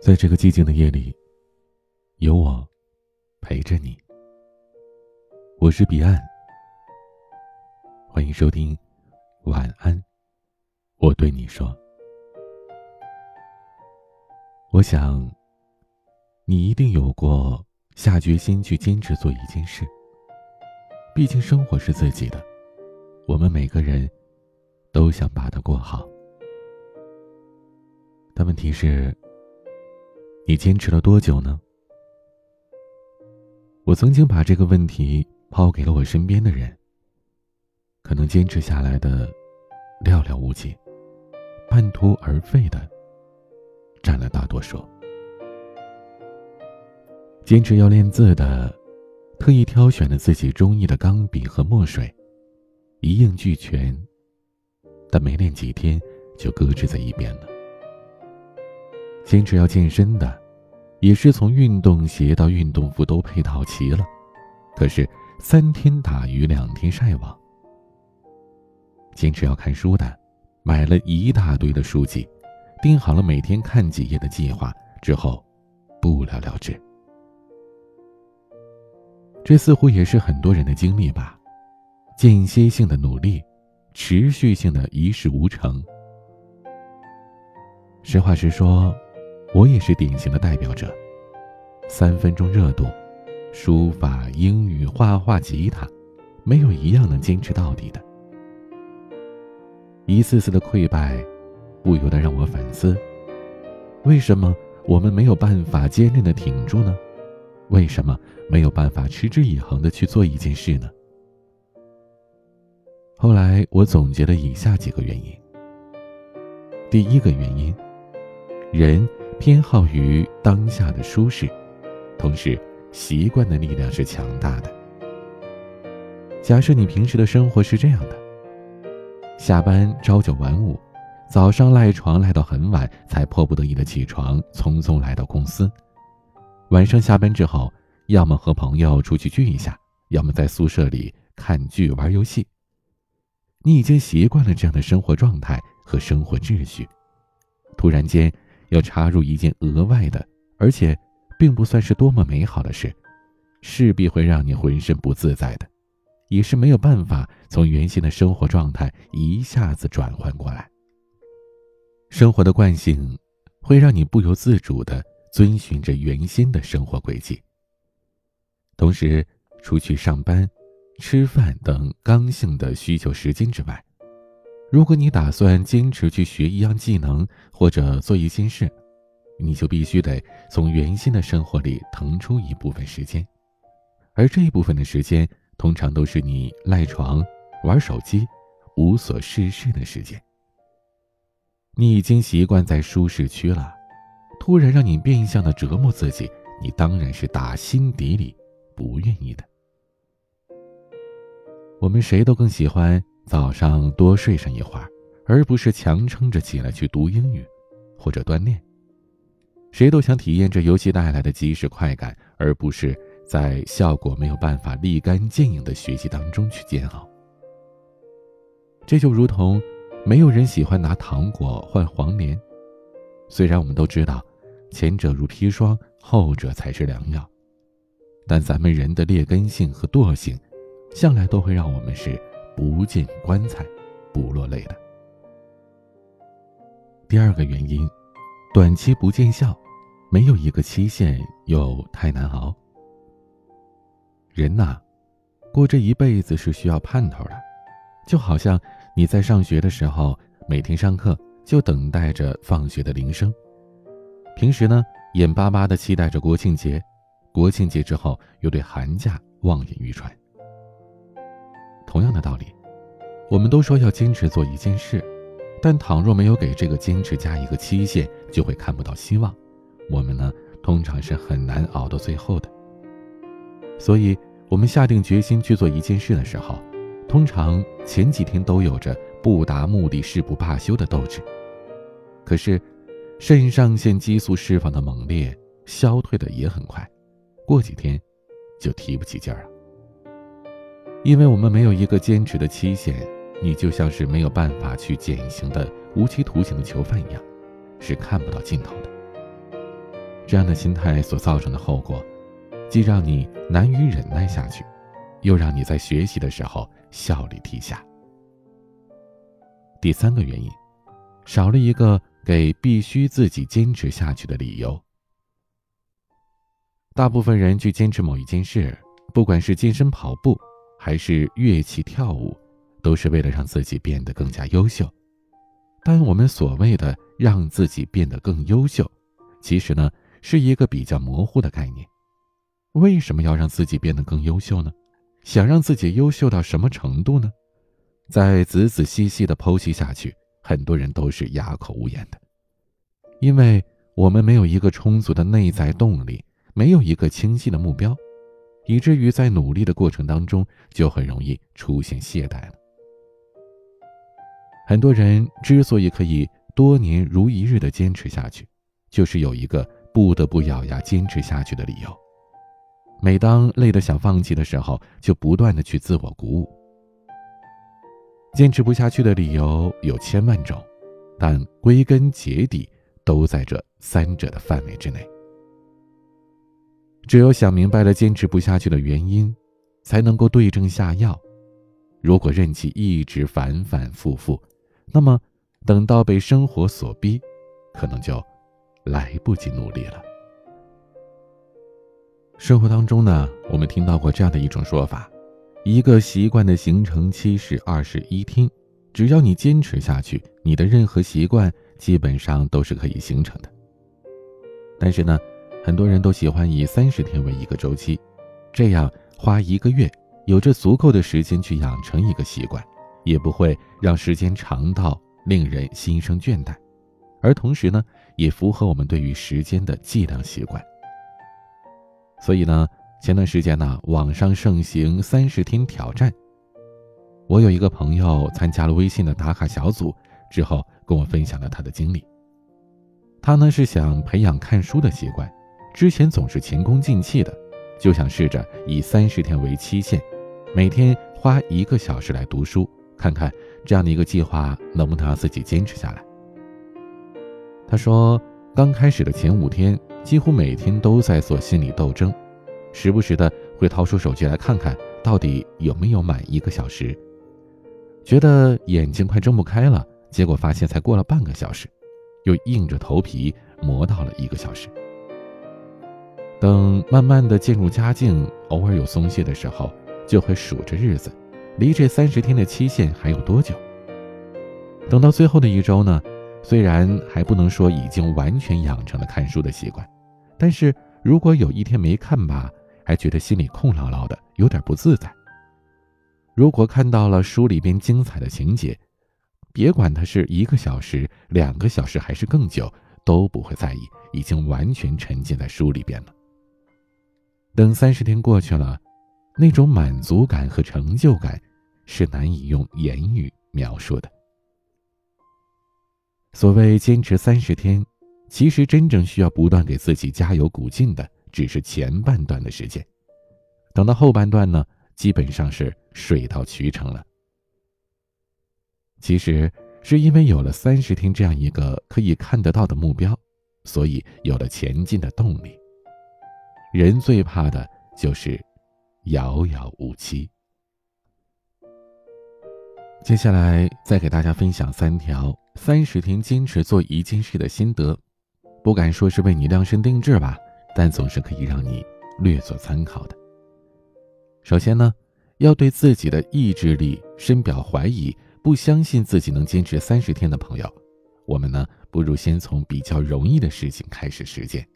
在这个寂静的夜里，有我陪着你。我是彼岸，欢迎收听晚安。我对你说，我想你一定有过下决心去坚持做一件事。毕竟生活是自己的，我们每个人都想把它过好。但问题是。你坚持了多久呢？我曾经把这个问题抛给了我身边的人，可能坚持下来的寥寥无几，半途而废的占了大多数。坚持要练字的，特意挑选了自己中意的钢笔和墨水，一应俱全，但没练几天就搁置在一边了。坚持要健身的。也是从运动鞋到运动服都配套齐了，可是三天打鱼两天晒网。坚持要看书的，买了一大堆的书籍，定好了每天看几页的计划之后，不了了之。这似乎也是很多人的经历吧，间歇性的努力，持续性的一事无成。实话实说。我也是典型的代表者，三分钟热度，书法、英语、画画、吉他，没有一样能坚持到底的。一次次的溃败，不由得让我反思：为什么我们没有办法坚韧的挺住呢？为什么没有办法持之以恒的去做一件事呢？后来我总结了以下几个原因。第一个原因，人。偏好于当下的舒适，同时习惯的力量是强大的。假设你平时的生活是这样的：下班朝九晚五，早上赖床赖到很晚，才迫不得已的起床，匆匆来到公司。晚上下班之后，要么和朋友出去聚一下，要么在宿舍里看剧玩游戏。你已经习惯了这样的生活状态和生活秩序，突然间。要插入一件额外的，而且并不算是多么美好的事，势必会让你浑身不自在的，也是没有办法从原先的生活状态一下子转换过来。生活的惯性会让你不由自主的遵循着原先的生活轨迹。同时，除去上班、吃饭等刚性的需求时间之外，如果你打算坚持去学一样技能或者做一件事，你就必须得从原先的生活里腾出一部分时间，而这一部分的时间通常都是你赖床、玩手机、无所事事的时间。你已经习惯在舒适区了，突然让你变相的折磨自己，你当然是打心底里不愿意的。我们谁都更喜欢。早上多睡上一会儿，而不是强撑着起来去读英语，或者锻炼。谁都想体验这游戏带来的即时快感，而不是在效果没有办法立竿见影的学习当中去煎熬。这就如同，没有人喜欢拿糖果换黄连。虽然我们都知道，前者如砒霜，后者才是良药，但咱们人的劣根性和惰性，向来都会让我们是。不见棺材，不落泪的。第二个原因，短期不见效，没有一个期限又太难熬。人呐，过这一辈子是需要盼头的，就好像你在上学的时候，每天上课就等待着放学的铃声，平时呢眼巴巴的期待着国庆节，国庆节之后又对寒假望眼欲穿。同样的道理，我们都说要坚持做一件事，但倘若没有给这个坚持加一个期限，就会看不到希望。我们呢，通常是很难熬到最后的。所以，我们下定决心去做一件事的时候，通常前几天都有着不达目的誓不罢休的斗志。可是，肾上腺激素释放的猛烈，消退的也很快，过几天就提不起劲儿了。因为我们没有一个坚持的期限，你就像是没有办法去减刑的无期徒刑的囚犯一样，是看不到尽头的。这样的心态所造成的后果，既让你难于忍耐下去，又让你在学习的时候效率低下。第三个原因，少了一个给必须自己坚持下去的理由。大部分人去坚持某一件事，不管是健身、跑步，还是乐器、跳舞，都是为了让自己变得更加优秀。但我们所谓的让自己变得更优秀，其实呢？是一个比较模糊的概念。为什么要让自己变得更优秀呢？想让自己优秀到什么程度呢？再仔仔细细的剖析下去，很多人都是哑口无言的。因为我们没有一个充足的内在动力，没有一个清晰的目标，以至于在努力的过程当中，就很容易出现懈怠了。很多人之所以可以多年如一日的坚持下去，就是有一个。不得不咬牙坚持下去的理由。每当累得想放弃的时候，就不断的去自我鼓舞。坚持不下去的理由有千万种，但归根结底都在这三者的范围之内。只有想明白了坚持不下去的原因，才能够对症下药。如果任其一直反反复复，那么等到被生活所逼，可能就。来不及努力了。生活当中呢，我们听到过这样的一种说法：一个习惯的形成期是二十一天，只要你坚持下去，你的任何习惯基本上都是可以形成的。但是呢，很多人都喜欢以三十天为一个周期，这样花一个月，有着足够的时间去养成一个习惯，也不会让时间长到令人心生倦怠。而同时呢，也符合我们对于时间的计量习惯。所以呢，前段时间呢，网上盛行三十天挑战。我有一个朋友参加了微信的打卡小组之后，跟我分享了他的经历。他呢是想培养看书的习惯，之前总是前功尽弃的，就想试着以三十天为期限，每天花一个小时来读书，看看这样的一个计划能不能让自己坚持下来。他说，刚开始的前五天，几乎每天都在做心理斗争，时不时的会掏出手机来看看到底有没有满一个小时，觉得眼睛快睁不开了，结果发现才过了半个小时，又硬着头皮磨到了一个小时。等慢慢的渐入佳境，偶尔有松懈的时候，就会数着日子，离这三十天的期限还有多久？等到最后的一周呢？虽然还不能说已经完全养成了看书的习惯，但是如果有一天没看吧，还觉得心里空落落的，有点不自在。如果看到了书里边精彩的情节，别管它是一个小时、两个小时还是更久，都不会在意，已经完全沉浸在书里边了。等三十天过去了，那种满足感和成就感，是难以用言语描述的。所谓坚持三十天，其实真正需要不断给自己加油鼓劲的，只是前半段的时间。等到后半段呢，基本上是水到渠成了。其实是因为有了三十天这样一个可以看得到的目标，所以有了前进的动力。人最怕的就是遥遥无期。接下来再给大家分享三条。三十天坚持做一件事的心得，不敢说是为你量身定制吧，但总是可以让你略作参考的。首先呢，要对自己的意志力深表怀疑，不相信自己能坚持三十天的朋友，我们呢不如先从比较容易的事情开始实践，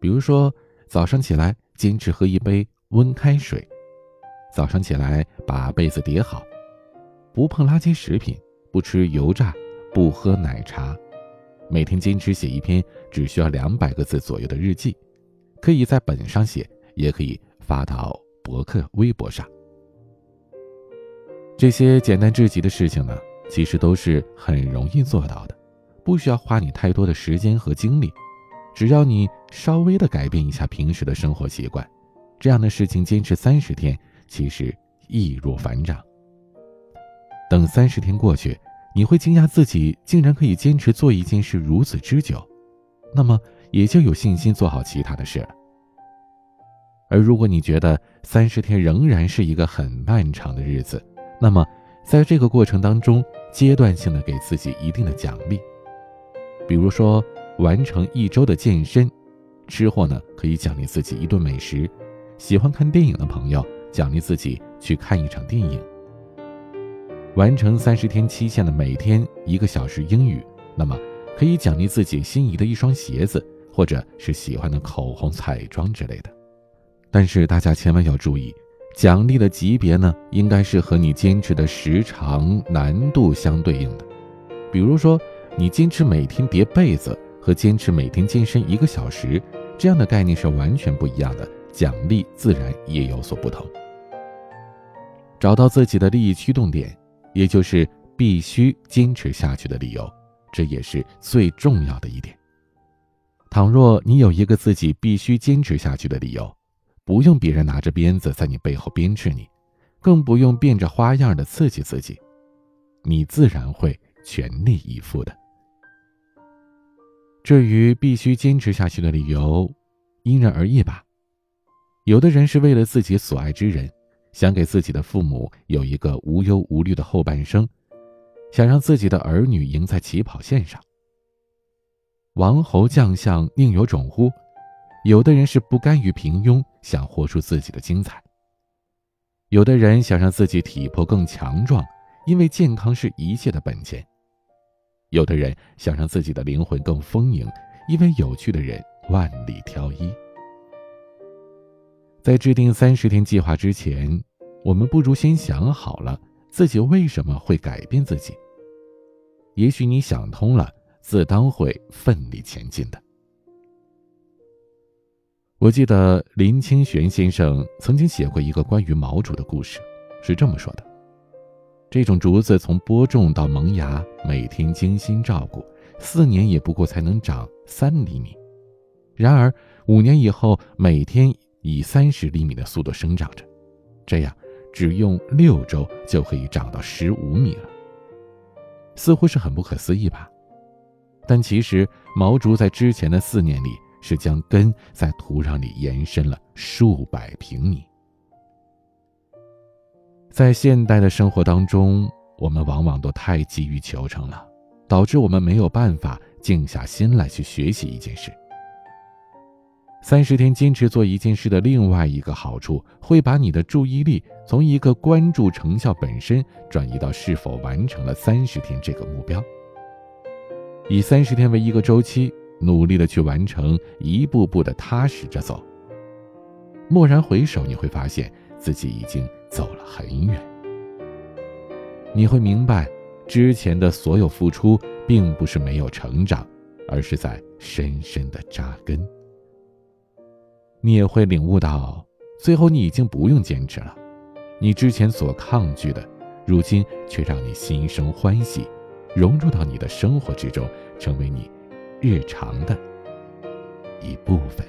比如说早上起来坚持喝一杯温开水，早上起来把被子叠好，不碰垃圾食品，不吃油炸。不喝奶茶，每天坚持写一篇只需要两百个字左右的日记，可以在本上写，也可以发到博客、微博上。这些简单至极的事情呢，其实都是很容易做到的，不需要花你太多的时间和精力。只要你稍微的改变一下平时的生活习惯，这样的事情坚持三十天，其实易如反掌。等三十天过去。你会惊讶自己竟然可以坚持做一件事如此之久，那么也就有信心做好其他的事了。而如果你觉得三十天仍然是一个很漫长的日子，那么在这个过程当中，阶段性的给自己一定的奖励，比如说完成一周的健身，吃货呢可以奖励自己一顿美食，喜欢看电影的朋友奖励自己去看一场电影。完成三十天期限的每天一个小时英语，那么可以奖励自己心仪的一双鞋子，或者是喜欢的口红、彩妆之类的。但是大家千万要注意，奖励的级别呢，应该是和你坚持的时长、难度相对应的。比如说，你坚持每天叠被子和坚持每天健身一个小时，这样的概念是完全不一样的，奖励自然也有所不同。找到自己的利益驱动点。也就是必须坚持下去的理由，这也是最重要的一点。倘若你有一个自己必须坚持下去的理由，不用别人拿着鞭子在你背后鞭笞你，更不用变着花样的刺激自己，你自然会全力以赴的。至于必须坚持下去的理由，因人而异吧。有的人是为了自己所爱之人。想给自己的父母有一个无忧无虑的后半生，想让自己的儿女赢在起跑线上。王侯将相宁有种乎？有的人是不甘于平庸，想活出自己的精彩；有的人想让自己体魄更强壮，因为健康是一切的本钱；有的人想让自己的灵魂更丰盈，因为有趣的人万里挑一。在制定三十天计划之前，我们不如先想好了自己为什么会改变自己。也许你想通了，自当会奋力前进的。我记得林清玄先生曾经写过一个关于毛竹的故事，是这么说的：这种竹子从播种到萌芽，每天精心照顾，四年也不过才能长三厘米，然而五年以后，每天。以三十厘米的速度生长着，这样只用六周就可以长到十五米了。似乎是很不可思议吧？但其实毛竹在之前的四年里是将根在土壤里延伸了数百平米。在现代的生活当中，我们往往都太急于求成了，导致我们没有办法静下心来去学习一件事。三十天坚持做一件事的另外一个好处，会把你的注意力从一个关注成效本身，转移到是否完成了三十天这个目标。以三十天为一个周期，努力的去完成，一步步的踏实着走。蓦然回首，你会发现自己已经走了很远。你会明白，之前的所有付出，并不是没有成长，而是在深深的扎根。你也会领悟到，最后你已经不用坚持了，你之前所抗拒的，如今却让你心生欢喜，融入到你的生活之中，成为你日常的一部分。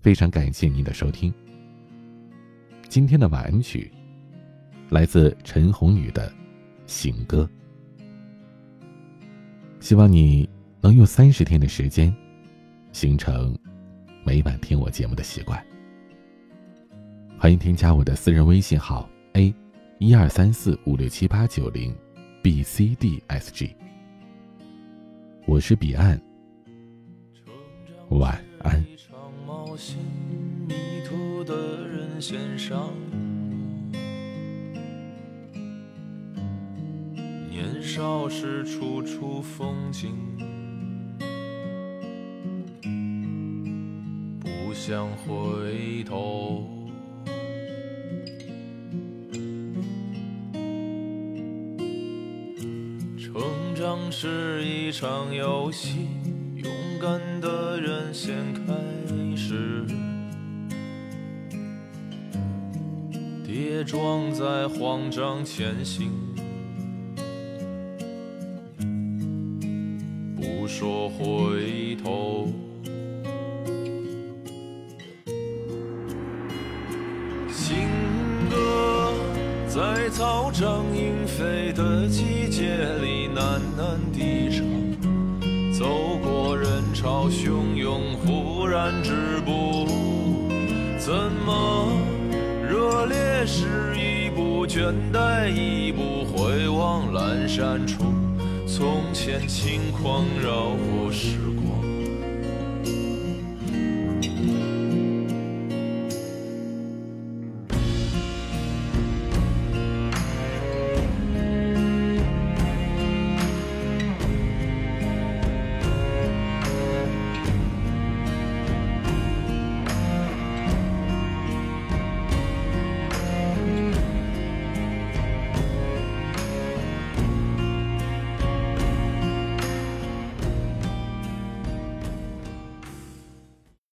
非常感谢您的收听。今天的晚安曲来自陈鸿宇的《行歌》，希望你能用三十天的时间。形成每晚听我节目的习惯。欢迎添加我的私人微信号 a 一二三四五六七八九零 b c d s g。我是彼岸，晚安。年少时处处风景。想回头，成长是一场游戏，勇敢的人先开始，跌撞在慌张前行，不说回头。在草长莺飞的季节里，喃喃低唱。走过人潮汹涌，忽然止步。怎么热烈是一步，倦怠一步，回望阑珊处。从前轻狂绕过时光。